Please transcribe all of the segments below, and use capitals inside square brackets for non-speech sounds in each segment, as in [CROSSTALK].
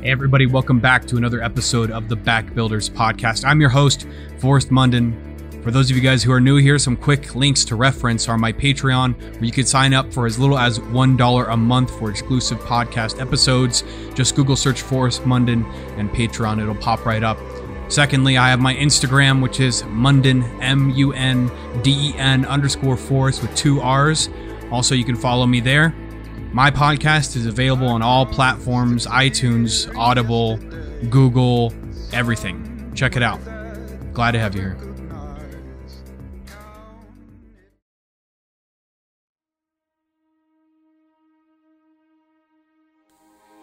Hey, everybody, welcome back to another episode of the Back Builders Podcast. I'm your host, Forrest Munden. For those of you guys who are new here, some quick links to reference are my Patreon, where you can sign up for as little as $1 a month for exclusive podcast episodes. Just Google search Forrest Munden and Patreon, it'll pop right up. Secondly, I have my Instagram, which is Munden, M U N D E N underscore Forrest with two R's. Also, you can follow me there. My podcast is available on all platforms iTunes, Audible, Google, everything. Check it out. Glad to have you here.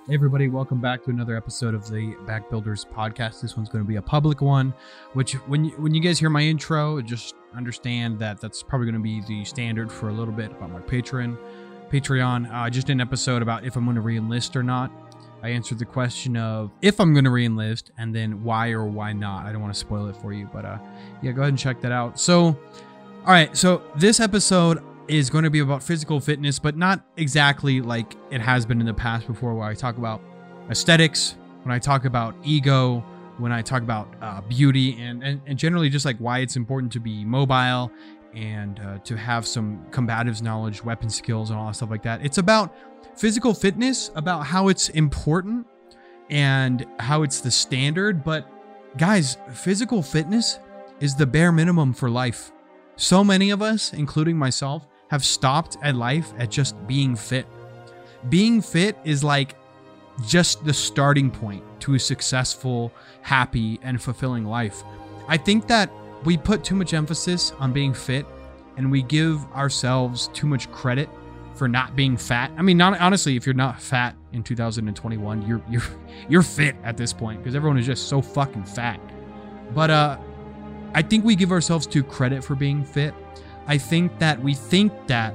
Hey everybody, welcome back to another episode of the Back Builders podcast. This one's going to be a public one, which when you, when you guys hear my intro, just understand that that's probably going to be the standard for a little bit about my Patreon. Patreon. Uh, just an episode about if I'm going to reenlist or not. I answered the question of if I'm going to reenlist and then why or why not. I don't want to spoil it for you, but uh, yeah, go ahead and check that out. So, all right, so this episode is going to be about physical fitness, but not exactly like it has been in the past before, where I talk about aesthetics, when I talk about ego, when I talk about uh, beauty, and, and, and generally just like why it's important to be mobile and uh, to have some combatives knowledge, weapon skills, and all that stuff like that. It's about physical fitness, about how it's important and how it's the standard. But guys, physical fitness is the bare minimum for life. So many of us, including myself, have stopped at life at just being fit. Being fit is like just the starting point to a successful, happy, and fulfilling life. I think that we put too much emphasis on being fit and we give ourselves too much credit for not being fat. I mean, not honestly, if you're not fat in 2021, you're [LAUGHS] you're you're fit at this point because everyone is just so fucking fat. But uh I think we give ourselves too credit for being fit. I think that we think that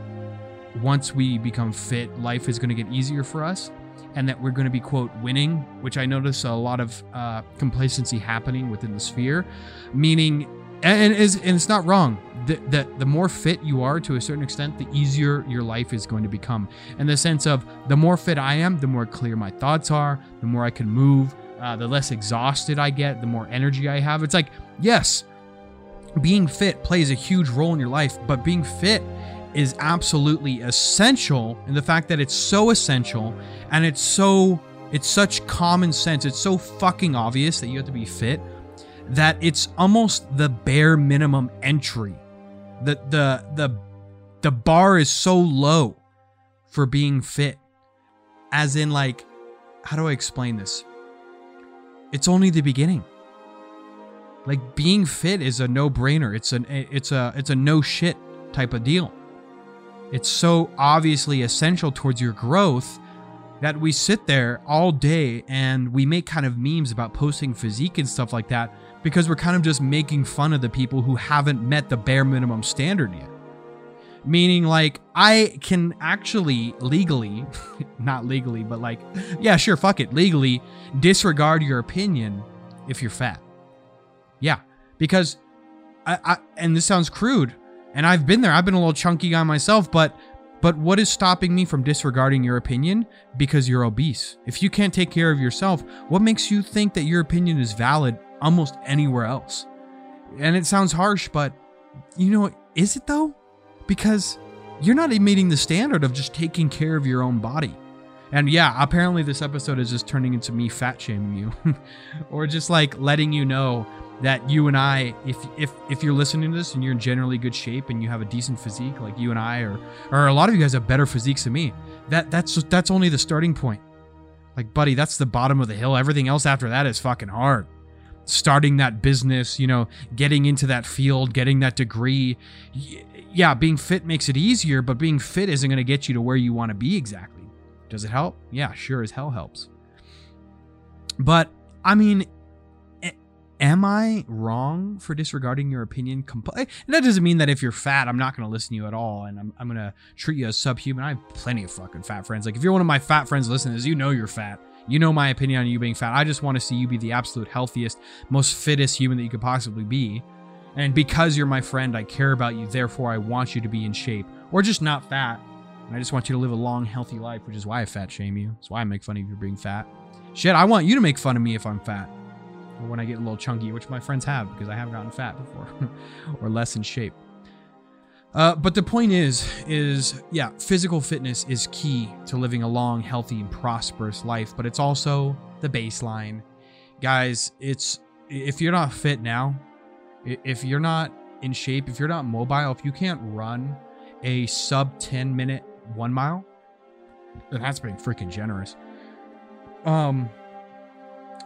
once we become fit, life is going to get easier for us and that we're going to be quote winning, which I notice a lot of uh, complacency happening within the sphere, meaning and, and it's not wrong. that the the more fit you are to a certain extent, the easier your life is going to become. In the sense of the more fit I am, the more clear my thoughts are, the more I can move, uh, the less exhausted I get, the more energy I have. It's like yes, being fit plays a huge role in your life, but being fit is absolutely essential in the fact that it's so essential and it's so it's such common sense. It's so fucking obvious that you have to be fit that it's almost the bare minimum entry. The the the the bar is so low for being fit. As in like how do I explain this? It's only the beginning. Like being fit is a no-brainer. It's an it's a it's a no shit type of deal. It's so obviously essential towards your growth that we sit there all day and we make kind of memes about posting physique and stuff like that because we're kind of just making fun of the people who haven't met the bare minimum standard yet. Meaning, like, I can actually legally, [LAUGHS] not legally, but like, yeah, sure, fuck it, legally disregard your opinion if you're fat. Yeah, because I, I and this sounds crude, and I've been there. I've been a little chunky guy myself, but but what is stopping me from disregarding your opinion? Because you're obese. If you can't take care of yourself, what makes you think that your opinion is valid almost anywhere else? And it sounds harsh, but you know, is it though? Because you're not meeting the standard of just taking care of your own body. And yeah, apparently this episode is just turning into me fat shaming you [LAUGHS] or just like letting you know that you and I, if if if you're listening to this and you're in generally good shape and you have a decent physique, like you and I, or or a lot of you guys have better physiques than me, that that's that's only the starting point. Like, buddy, that's the bottom of the hill. Everything else after that is fucking hard. Starting that business, you know, getting into that field, getting that degree. Yeah, being fit makes it easier, but being fit isn't going to get you to where you want to be exactly. Does it help? Yeah, sure as hell helps. But I mean, am I wrong for disregarding your opinion? Compl- eh, and that doesn't mean that if you're fat, I'm not going to listen to you at all, and I'm, I'm going to treat you as subhuman. I have plenty of fucking fat friends. Like if you're one of my fat friends listening to this, you know you're fat. You know my opinion on you being fat. I just want to see you be the absolute healthiest, most fittest human that you could possibly be. And because you're my friend, I care about you. Therefore, I want you to be in shape or just not fat. And I just want you to live a long, healthy life, which is why I fat shame you. That's why I make fun of you for being fat. Shit, I want you to make fun of me if I'm fat or when I get a little chunky, which my friends have because I have gotten fat before [LAUGHS] or less in shape. Uh, but the point is, is yeah, physical fitness is key to living a long, healthy, and prosperous life. But it's also the baseline, guys. It's if you're not fit now, if you're not in shape, if you're not mobile, if you can't run a sub 10 minute one mile, that's being freaking generous. Um,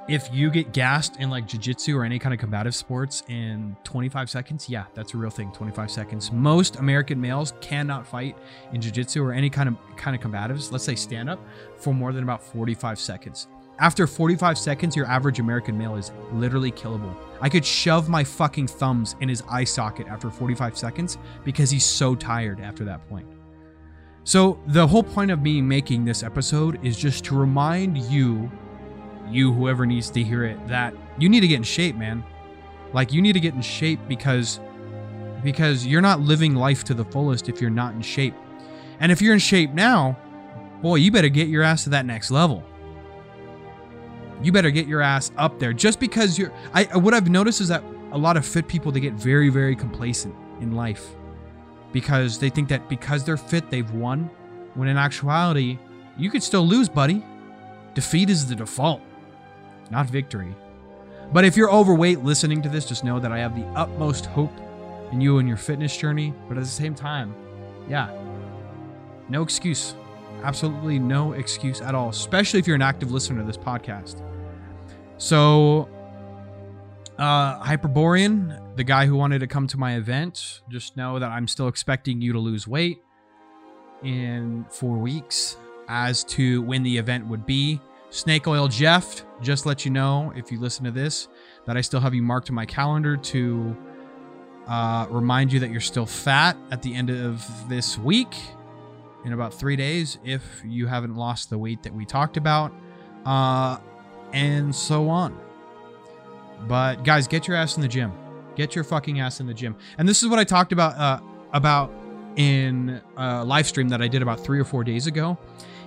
if you get gassed in like jiu-jitsu or any kind of combative sports in 25 seconds yeah that's a real thing 25 seconds. Most american males cannot fight in jiu-jitsu or any kind of kind of combatives let's say stand up for more than about 45 seconds. After 45 seconds your average american male is literally killable. I could shove my fucking thumbs in his eye socket after 45 seconds because he's so tired after that point. So the whole point of me making this episode is just to remind you you, whoever needs to hear it, that you need to get in shape, man. Like you need to get in shape because because you're not living life to the fullest if you're not in shape. And if you're in shape now, boy, you better get your ass to that next level. You better get your ass up there. Just because you're I what I've noticed is that a lot of fit people they get very very complacent in life because they think that because they're fit they've won when in actuality you could still lose, buddy. Defeat is the default not victory. But if you're overweight listening to this, just know that I have the utmost hope in you and your fitness journey. But at the same time, yeah, no excuse. Absolutely no excuse at all, especially if you're an active listener to this podcast. So, uh, Hyperborean, the guy who wanted to come to my event, just know that I'm still expecting you to lose weight in four weeks. As to when the event would be, Snake Oil Jeff, just let you know if you listen to this that I still have you marked in my calendar to uh, remind you that you're still fat at the end of this week in about three days if you haven't lost the weight that we talked about, uh, and so on. But guys, get your ass in the gym. Get your fucking ass in the gym. And this is what I talked about uh, about in a live stream that I did about three or four days ago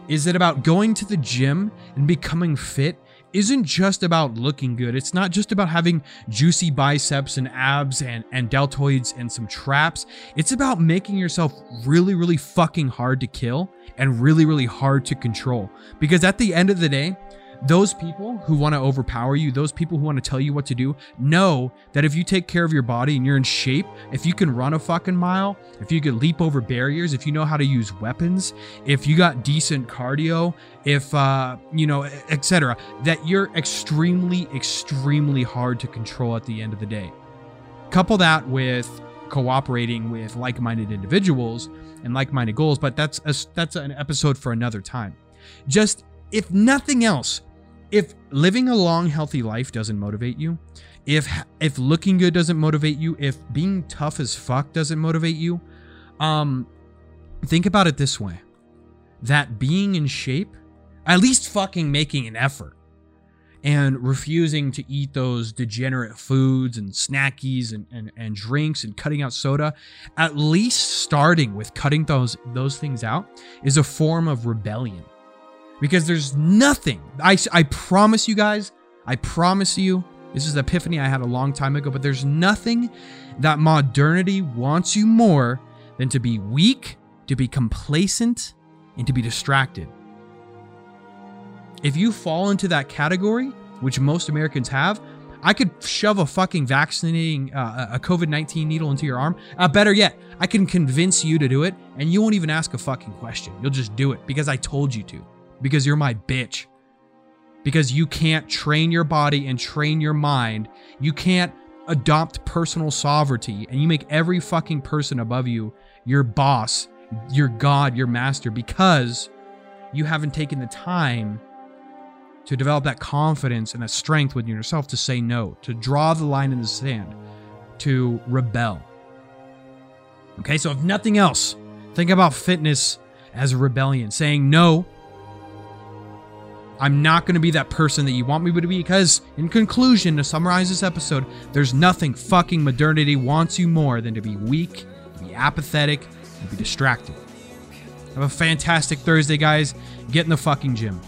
is that about going to the gym and becoming fit isn't just about looking good. It's not just about having juicy biceps and abs and, and deltoids and some traps. It's about making yourself really, really fucking hard to kill and really, really hard to control. Because at the end of the day, those people who want to overpower you, those people who want to tell you what to do, know that if you take care of your body and you're in shape, if you can run a fucking mile, if you can leap over barriers, if you know how to use weapons, if you got decent cardio, if uh, you know, etc., that you're extremely, extremely hard to control at the end of the day. Couple that with cooperating with like-minded individuals and like-minded goals, but that's a, that's an episode for another time. Just if nothing else, if living a long healthy life doesn't motivate you if if looking good doesn't motivate you if being tough as fuck doesn't motivate you um think about it this way. That being in shape at least fucking making an effort and refusing to eat those degenerate foods and snackies and, and, and drinks and cutting out soda at least starting with cutting those those things out is a form of rebellion because there's nothing. I, I promise you guys, I promise you, this is epiphany I had a long time ago, but there's nothing that modernity wants you more than to be weak, to be complacent, and to be distracted. If you fall into that category, which most Americans have, I could shove a fucking vaccinating uh, a COVID 19 needle into your arm. Uh, better yet, I can convince you to do it, and you won't even ask a fucking question. You'll just do it because I told you to because you're my bitch. Because you can't train your body and train your mind. You can't adopt personal sovereignty and you make every fucking person above you your boss, your god, your master because you haven't taken the time to develop that confidence and that strength within yourself to say no, to draw the line in the sand, to rebel. Okay, so if nothing else, think about fitness as a rebellion, saying no I'm not going to be that person that you want me to be because, in conclusion, to summarize this episode, there's nothing fucking modernity wants you more than to be weak, to be apathetic, and be distracted. Have a fantastic Thursday, guys. Get in the fucking gym.